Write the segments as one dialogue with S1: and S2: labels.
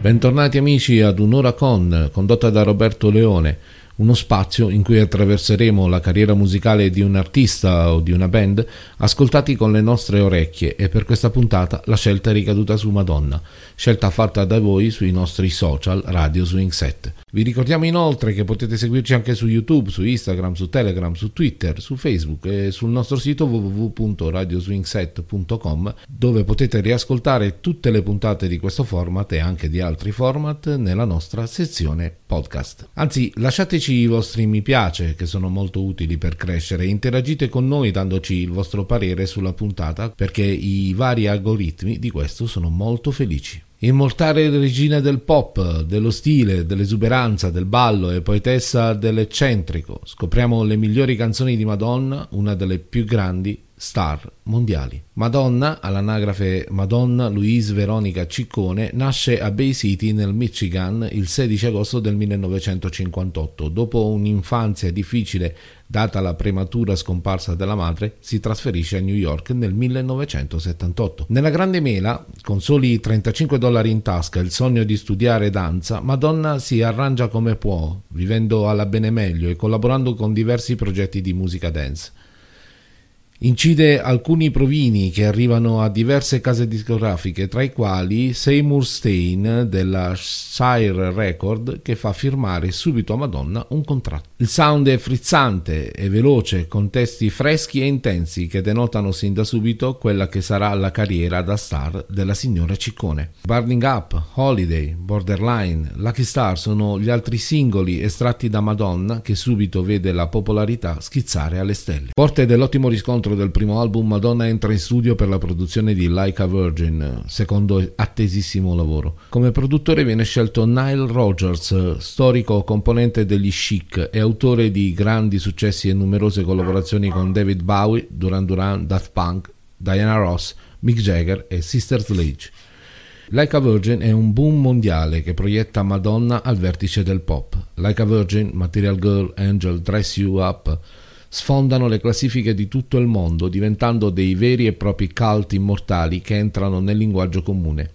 S1: Bentornati amici ad Un'ora con, condotta da Roberto Leone uno spazio in cui attraverseremo la carriera musicale di un artista o di una band ascoltati con le nostre orecchie e per questa puntata la scelta è ricaduta su Madonna, scelta fatta da voi sui nostri social Radio Swing 7. Vi ricordiamo inoltre che potete seguirci anche su YouTube, su Instagram, su Telegram, su Twitter, su Facebook e sul nostro sito www.radioswingset.com dove potete riascoltare tutte le puntate di questo format e anche di altri format nella nostra sezione podcast. Anzi, lasciateci i vostri mi piace che sono molto utili per crescere interagite con noi dandoci il vostro parere sulla puntata perché i vari algoritmi di questo sono molto felici. Immortale regina del pop, dello stile, dell'esuberanza, del ballo e poetessa dell'eccentrico, scopriamo le migliori canzoni di Madonna, una delle più grandi star mondiali. Madonna, all'anagrafe Madonna Louise Veronica Ciccone, nasce a Bay City nel Michigan il 16 agosto del 1958. Dopo un'infanzia difficile data la prematura scomparsa della madre, si trasferisce a New York nel 1978. Nella Grande Mela, con soli 35 dollari in tasca e il sogno di studiare danza, Madonna si arrangia come può, vivendo alla bene meglio e collaborando con diversi progetti di musica dance. Incide alcuni provini che arrivano a diverse case discografiche, tra i quali Seymour Stein della Shire Record che fa firmare subito a Madonna un contratto. Il sound è frizzante e veloce, con testi freschi e intensi che denotano sin da subito quella che sarà la carriera da star della signora Ciccone. Burning Up, Holiday, Borderline, Lucky Star sono gli altri singoli estratti da Madonna che subito vede la popolarità schizzare alle stelle. Forte dell'ottimo riscontro incontro del primo album Madonna entra in studio per la produzione di Like a Virgin, secondo attesissimo lavoro. Come produttore viene scelto Nile Rogers, storico componente degli Chic e autore di grandi successi e numerose collaborazioni con David Bowie, Duran Duran, Daft Punk, Diana Ross, Mick Jagger e Sister Sledge. Like a Virgin è un boom mondiale che proietta Madonna al vertice del pop. Like a Virgin, Material Girl, Angel, Dress You Up, sfondano le classifiche di tutto il mondo, diventando dei veri e propri cult immortali che entrano nel linguaggio comune.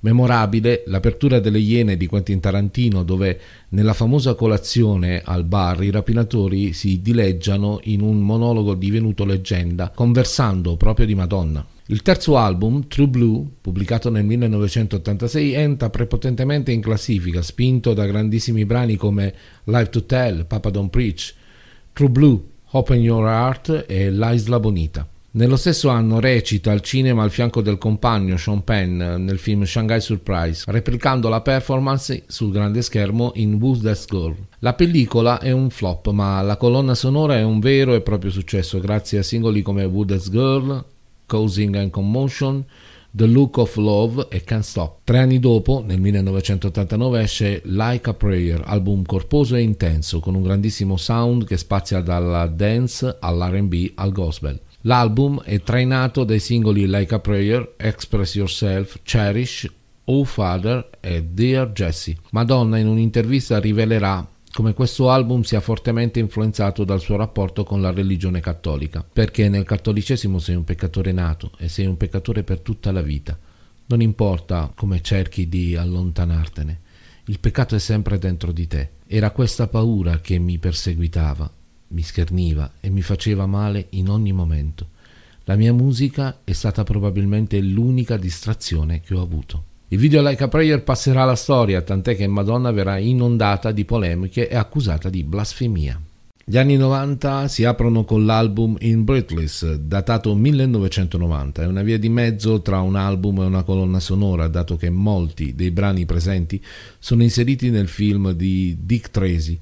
S1: Memorabile l'apertura delle Iene di Quentin Tarantino, dove nella famosa colazione al bar i rapinatori si dileggiano in un monologo divenuto leggenda, conversando proprio di Madonna. Il terzo album, True Blue, pubblicato nel 1986, entra prepotentemente in classifica, spinto da grandissimi brani come Live to Tell, Papa Don't Preach. True Blue Open Your Heart e La Isla Bonita. Nello stesso anno recita al cinema al fianco del compagno Sean Penn nel film Shanghai Surprise, replicando la performance sul grande schermo in Who's That Girl. La pellicola è un flop, ma la colonna sonora è un vero e proprio successo grazie a singoli come Who's That Girl, Causing and Commotion, The Look of Love e Can't Stop. Tre anni dopo, nel 1989, esce Like a Prayer, album corposo e intenso, con un grandissimo sound che spazia dalla dance all'RB al gospel. L'album è trainato dai singoli Like a Prayer, Express Yourself, Cherish, Oh Father e Dear Jesse. Madonna in un'intervista rivelerà come questo album sia fortemente influenzato dal suo rapporto con la religione cattolica, perché nel cattolicesimo sei un peccatore nato e sei un peccatore per tutta la vita. Non importa come cerchi di allontanartene, il peccato è sempre dentro di te. Era questa paura che mi perseguitava, mi scherniva e mi faceva male in ogni momento. La mia musica è stata probabilmente l'unica distrazione che ho avuto. Il video Like a Prayer passerà alla storia, tant'è che Madonna verrà inondata di polemiche e accusata di blasfemia. Gli anni 90 si aprono con l'album In Breathless, datato 1990. È una via di mezzo tra un album e una colonna sonora, dato che molti dei brani presenti sono inseriti nel film di Dick Tracy,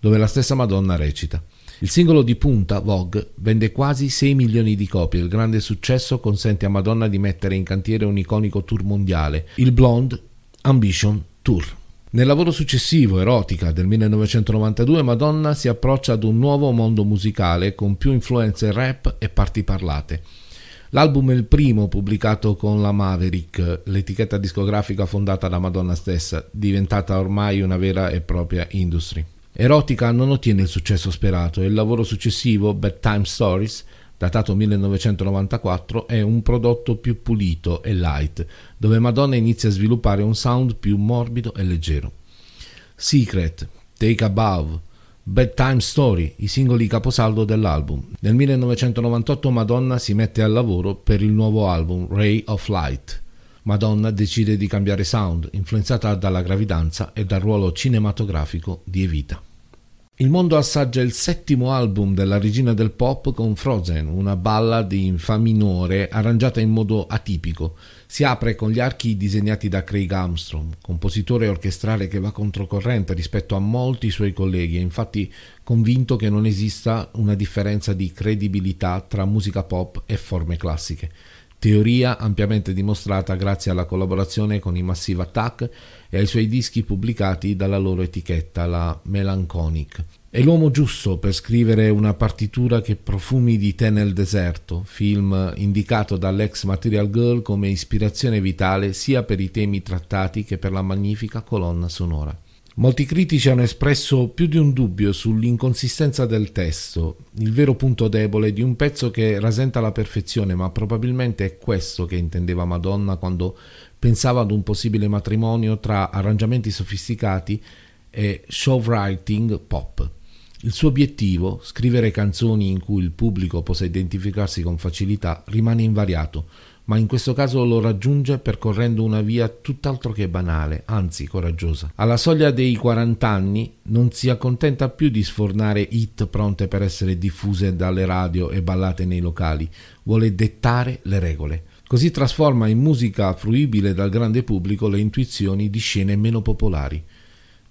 S1: dove la stessa Madonna recita. Il singolo di punta, Vogue, vende quasi 6 milioni di copie. Il grande successo consente a Madonna di mettere in cantiere un iconico tour mondiale, il Blonde Ambition Tour. Nel lavoro successivo, Erotica, del 1992, Madonna si approccia ad un nuovo mondo musicale con più influenze rap e parti parlate. L'album è il primo pubblicato con la Maverick, l'etichetta discografica fondata da Madonna stessa, diventata ormai una vera e propria industry. Erotica non ottiene il successo sperato e il lavoro successivo, Bedtime Stories, datato 1994, è un prodotto più pulito e light, dove Madonna inizia a sviluppare un sound più morbido e leggero. Secret, Take Above, Bedtime Story, i singoli caposaldo dell'album. Nel 1998 Madonna si mette al lavoro per il nuovo album Ray of Light. Madonna decide di cambiare sound, influenzata dalla gravidanza e dal ruolo cinematografico di Evita. Il mondo assaggia il settimo album della regina del pop con Frozen, una ballad in fa minore arrangiata in modo atipico. Si apre con gli archi disegnati da Craig Armstrong, compositore orchestrale che va controcorrente rispetto a molti suoi colleghi, e infatti convinto che non esista una differenza di credibilità tra musica pop e forme classiche teoria ampiamente dimostrata grazie alla collaborazione con i Massive Attack e ai suoi dischi pubblicati dalla loro etichetta, la Melancholic. È l'uomo giusto per scrivere una partitura che profumi di tè nel deserto, film indicato dall'ex Material Girl come ispirazione vitale sia per i temi trattati che per la magnifica colonna sonora. Molti critici hanno espresso più di un dubbio sull'inconsistenza del testo, il vero punto debole di un pezzo che rasenta la perfezione, ma probabilmente è questo che intendeva Madonna quando pensava ad un possibile matrimonio tra arrangiamenti sofisticati e showwriting pop. Il suo obiettivo, scrivere canzoni in cui il pubblico possa identificarsi con facilità, rimane invariato, ma in questo caso lo raggiunge percorrendo una via tutt'altro che banale, anzi coraggiosa. Alla soglia dei 40 anni non si accontenta più di sfornare hit pronte per essere diffuse dalle radio e ballate nei locali, vuole dettare le regole. Così trasforma in musica fruibile dal grande pubblico le intuizioni di scene meno popolari.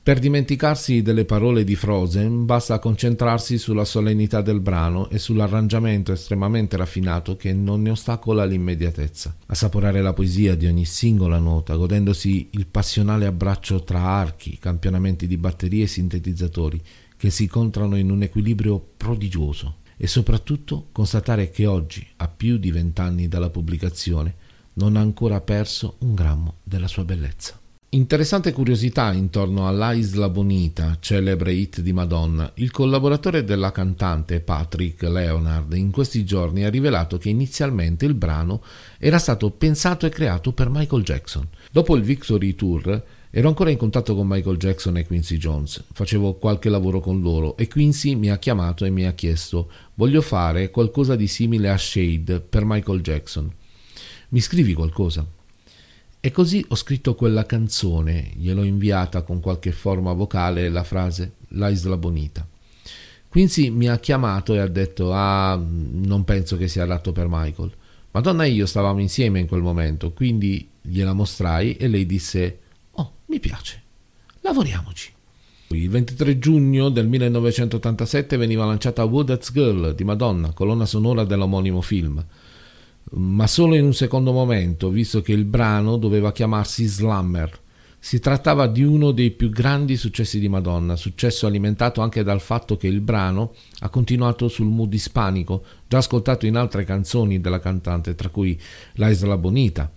S1: Per dimenticarsi delle parole di Frozen basta concentrarsi sulla solennità del brano e sull'arrangiamento estremamente raffinato che non ne ostacola l'immediatezza. Assaporare la poesia di ogni singola nota, godendosi il passionale abbraccio tra archi, campionamenti di batterie e sintetizzatori che si incontrano in un equilibrio prodigioso e soprattutto constatare che oggi, a più di vent'anni dalla pubblicazione, non ha ancora perso un grammo della sua bellezza. Interessante curiosità intorno alla Isla Bonita, celebre hit di Madonna. Il collaboratore della cantante, Patrick Leonard, in questi giorni ha rivelato che inizialmente il brano era stato pensato e creato per Michael Jackson. Dopo il Victory Tour ero ancora in contatto con Michael Jackson e Quincy Jones, facevo qualche lavoro con loro e Quincy mi ha chiamato e mi ha chiesto voglio fare qualcosa di simile a Shade per Michael Jackson. Mi scrivi qualcosa? E così ho scritto quella canzone, gliel'ho inviata con qualche forma vocale la frase La Isla Bonita. Quincy mi ha chiamato e ha detto Ah, non penso che sia adatto per Michael. Madonna e io stavamo insieme in quel momento, quindi gliela mostrai e lei disse Oh, mi piace, lavoriamoci. Il 23 giugno del 1987 veniva lanciata Wooded's Girl di Madonna, colonna sonora dell'omonimo film ma solo in un secondo momento, visto che il brano doveva chiamarsi Slammer. Si trattava di uno dei più grandi successi di Madonna, successo alimentato anche dal fatto che il brano ha continuato sul mood ispanico, già ascoltato in altre canzoni della cantante, tra cui La Isla Bonita.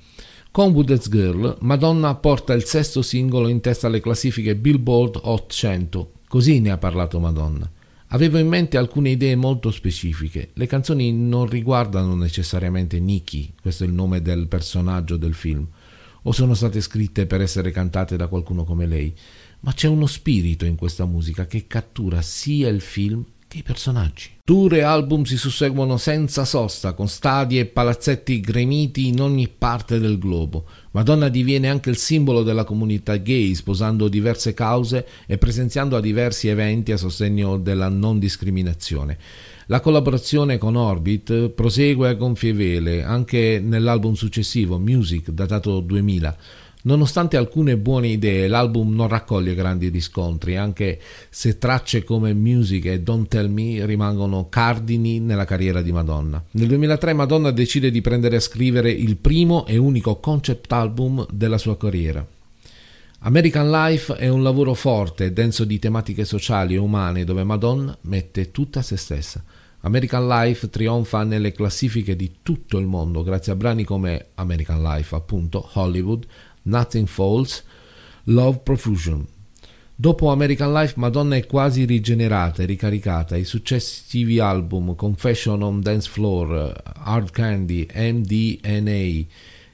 S1: Con Wooded's Girl, Madonna porta il sesto singolo in testa alle classifiche Billboard Hot 100. Così ne ha parlato Madonna. Avevo in mente alcune idee molto specifiche. Le canzoni non riguardano necessariamente Nikki, questo è il nome del personaggio del film, o sono state scritte per essere cantate da qualcuno come lei, ma c'è uno spirito in questa musica che cattura sia il film che i personaggi. Tour e album si susseguono senza sosta, con stadi e palazzetti gremiti in ogni parte del globo. Madonna diviene anche il simbolo della comunità gay, sposando diverse cause e presenziando a diversi eventi a sostegno della non discriminazione. La collaborazione con Orbit prosegue a gonfie vele anche nell'album successivo, Music, datato 2000 Nonostante alcune buone idee, l'album non raccoglie grandi riscontri, anche se tracce come Music e Don't Tell Me rimangono cardini nella carriera di Madonna. Nel 2003 Madonna decide di prendere a scrivere il primo e unico concept album della sua carriera. American Life è un lavoro forte, denso di tematiche sociali e umane, dove Madonna mette tutta se stessa. American Life trionfa nelle classifiche di tutto il mondo grazie a brani come American Life, appunto, Hollywood, Nothing Falls, Love Profusion. Dopo American Life, Madonna è quasi rigenerata e ricaricata. I successivi album Confession on Dance Floor, Hard Candy, MDNA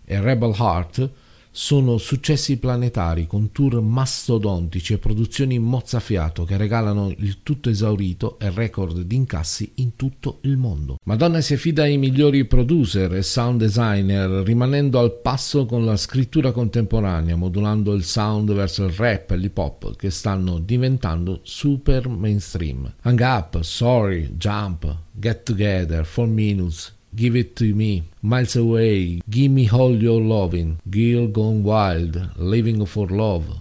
S1: e Rebel Heart sono successi planetari con tour mastodontici e produzioni mozzafiato che regalano il tutto esaurito e record di incassi in tutto il mondo. Madonna si affida ai migliori producer e sound designer, rimanendo al passo con la scrittura contemporanea, modulando il sound verso il rap e l'hip hop che stanno diventando super mainstream. Hang Up, Sorry, Jump, Get Together, 4 Minutes, Give It To Me, Miles Away, Gimme All Your Loving, Girl Gone Wild, Living For Love,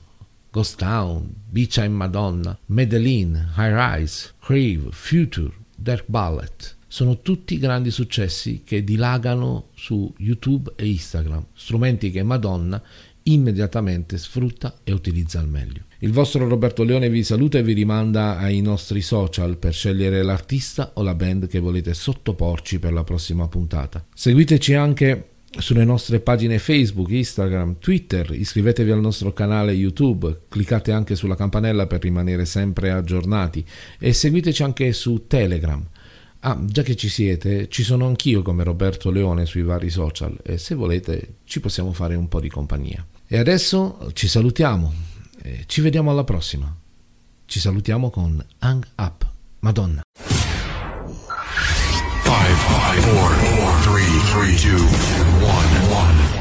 S1: Ghost Town, Beach and Madonna, Medellin, High Rise, Crave, Future, Dark Ballet. Sono tutti grandi successi che dilagano su YouTube e Instagram, strumenti che Madonna immediatamente sfrutta e utilizza al meglio. Il vostro Roberto Leone vi saluta e vi rimanda ai nostri social per scegliere l'artista o la band che volete sottoporci per la prossima puntata. Seguiteci anche sulle nostre pagine Facebook, Instagram, Twitter, iscrivetevi al nostro canale YouTube, cliccate anche sulla campanella per rimanere sempre aggiornati e seguiteci anche su Telegram. Ah, già che ci siete, ci sono anch'io come Roberto Leone sui vari social e se volete ci possiamo fare un po' di compagnia. E adesso ci salutiamo, e ci vediamo alla prossima. Ci salutiamo con Hang Up, Madonna. 5, 5, 4, 4, 3, 3, 2, 1, 1.